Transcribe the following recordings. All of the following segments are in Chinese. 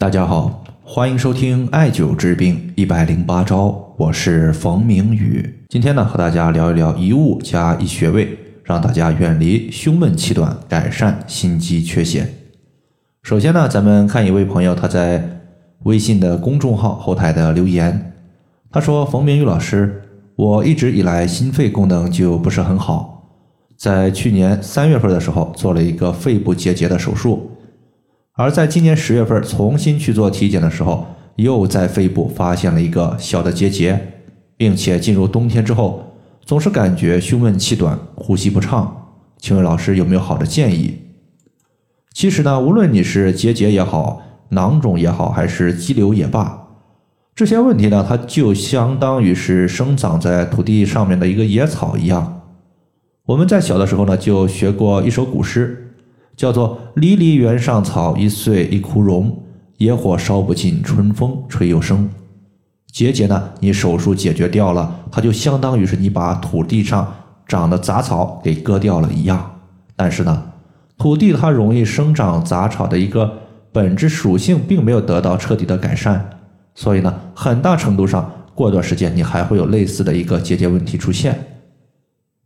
大家好，欢迎收听艾灸治病一百零八招，我是冯明宇。今天呢，和大家聊一聊一物加一穴位，让大家远离胸闷气短，改善心肌缺血。首先呢，咱们看一位朋友他在微信的公众号后台的留言，他说：“冯明宇老师，我一直以来心肺功能就不是很好，在去年三月份的时候做了一个肺部结节的手术。”而在今年十月份重新去做体检的时候，又在肺部发现了一个小的结节，并且进入冬天之后，总是感觉胸闷气短、呼吸不畅。请问老师有没有好的建议？其实呢，无论你是结节也好、囊肿也好，还是肌瘤也罢，这些问题呢，它就相当于是生长在土地上面的一个野草一样。我们在小的时候呢，就学过一首古诗。叫做“离离原上草，一岁一枯荣。野火烧不尽，春风吹又生。”结节呢，你手术解决掉了，它就相当于是你把土地上长的杂草给割掉了一样。但是呢，土地它容易生长杂草的一个本质属性并没有得到彻底的改善，所以呢，很大程度上过段时间你还会有类似的一个结节问题出现。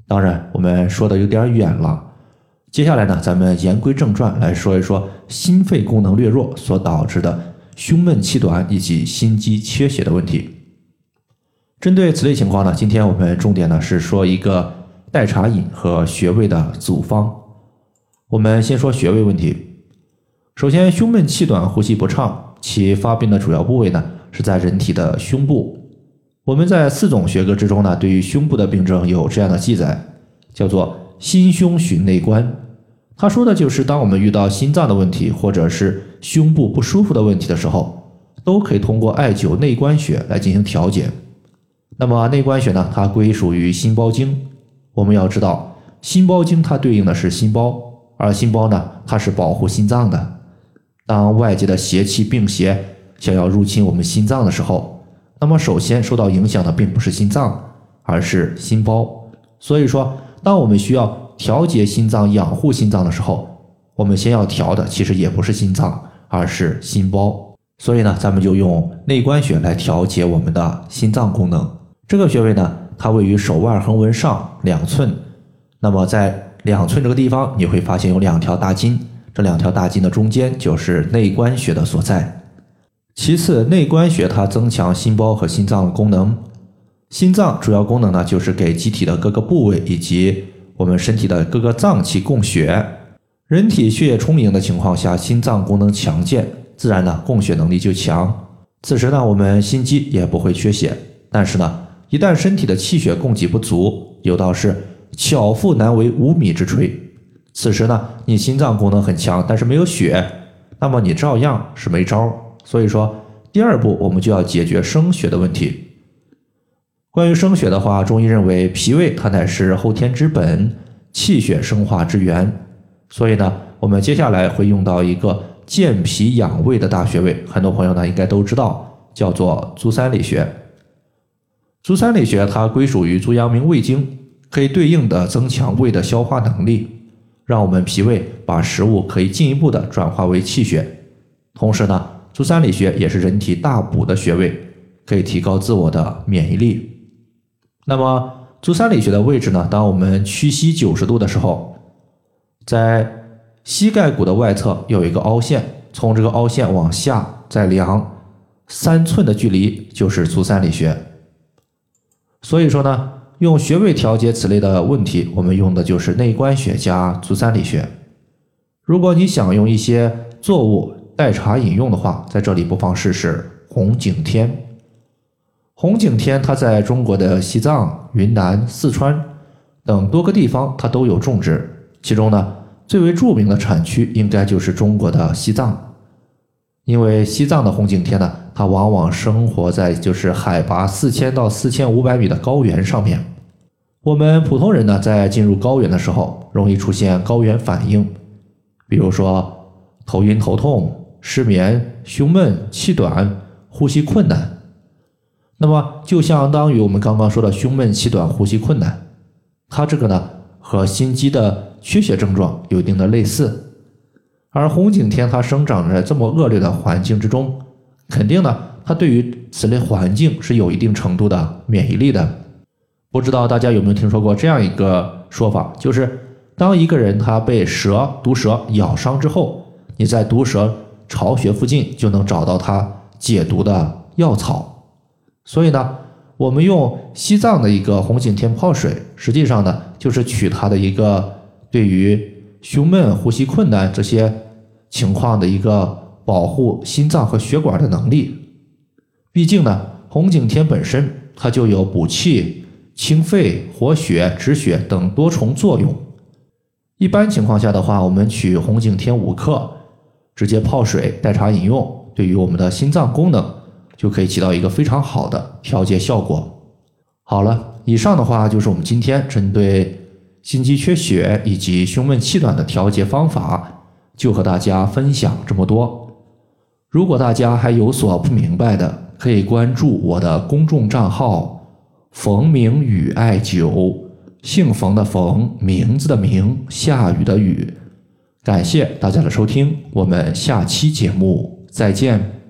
当然，我们说的有点远了。接下来呢，咱们言归正传，来说一说心肺功能略弱所导致的胸闷气短以及心肌缺血的问题。针对此类情况呢，今天我们重点呢是说一个代茶饮和穴位的组方。我们先说穴位问题。首先，胸闷气短、呼吸不畅，其发病的主要部位呢是在人体的胸部。我们在四种学科之中呢，对于胸部的病症有这样的记载，叫做心胸寻内关。他说的就是，当我们遇到心脏的问题，或者是胸部不舒服的问题的时候，都可以通过艾灸内关穴来进行调节。那么内关穴呢，它归属于心包经。我们要知道，心包经它对应的是心包，而心包呢，它是保护心脏的。当外界的邪气病邪想要入侵我们心脏的时候，那么首先受到影响的并不是心脏，而是心包。所以说，当我们需要调节心脏、养护心脏的时候，我们先要调的其实也不是心脏，而是心包。所以呢，咱们就用内关穴来调节我们的心脏功能。这个穴位呢，它位于手腕横纹上两寸。那么在两寸这个地方，你会发现有两条大筋，这两条大筋的中间就是内关穴的所在。其次，内关穴它增强心包和心脏的功能。心脏主要功能呢，就是给机体的各个部位以及我们身体的各个脏器供血，人体血液充盈的情况下，心脏功能强健，自然呢供血能力就强。此时呢，我们心肌也不会缺血。但是呢，一旦身体的气血供给不足，有道是巧妇难为无米之炊。此时呢，你心脏功能很强，但是没有血，那么你照样是没招。所以说，第二步我们就要解决生血的问题。关于生血的话，中医认为脾胃它乃是后天之本，气血生化之源。所以呢，我们接下来会用到一个健脾养胃的大穴位，很多朋友呢应该都知道，叫做足三里穴。足三里穴它归属于足阳明胃经，可以对应的增强胃的消化能力，让我们脾胃把食物可以进一步的转化为气血。同时呢，足三里穴也是人体大补的穴位，可以提高自我的免疫力。那么足三里穴的位置呢？当我们屈膝九十度的时候，在膝盖骨的外侧有一个凹陷，从这个凹陷往下再量三寸的距离就是足三里穴。所以说呢，用穴位调节此类的问题，我们用的就是内关穴加足三里穴。如果你想用一些作物代茶饮用的话，在这里不妨试试红景天。红景天，它在中国的西藏、云南、四川等多个地方，它都有种植。其中呢，最为著名的产区应该就是中国的西藏，因为西藏的红景天呢，它往往生活在就是海拔四千到四千五百米的高原上面。我们普通人呢，在进入高原的时候，容易出现高原反应，比如说头晕头痛、失眠、胸闷、气短、呼吸困难。那么就相当于我们刚刚说的胸闷气短、呼吸困难，它这个呢和心肌的缺血症状有一定的类似。而红景天它生长在这么恶劣的环境之中，肯定呢，它对于此类环境是有一定程度的免疫力的。不知道大家有没有听说过这样一个说法，就是当一个人他被蛇毒蛇咬伤之后，你在毒蛇巢穴附近就能找到它解毒的药草。所以呢，我们用西藏的一个红景天泡水，实际上呢，就是取它的一个对于胸闷、呼吸困难这些情况的一个保护心脏和血管的能力。毕竟呢，红景天本身它就有补气、清肺、活血、止血等多重作用。一般情况下的话，我们取红景天五克，直接泡水代茶饮用，对于我们的心脏功能就可以起到一个非常好的调节效果。好了，以上的话就是我们今天针对。心肌缺血以及胸闷气短的调节方法，就和大家分享这么多。如果大家还有所不明白的，可以关注我的公众账号“冯明宇艾灸”，姓冯的冯，名字的名，下雨的雨。感谢大家的收听，我们下期节目再见。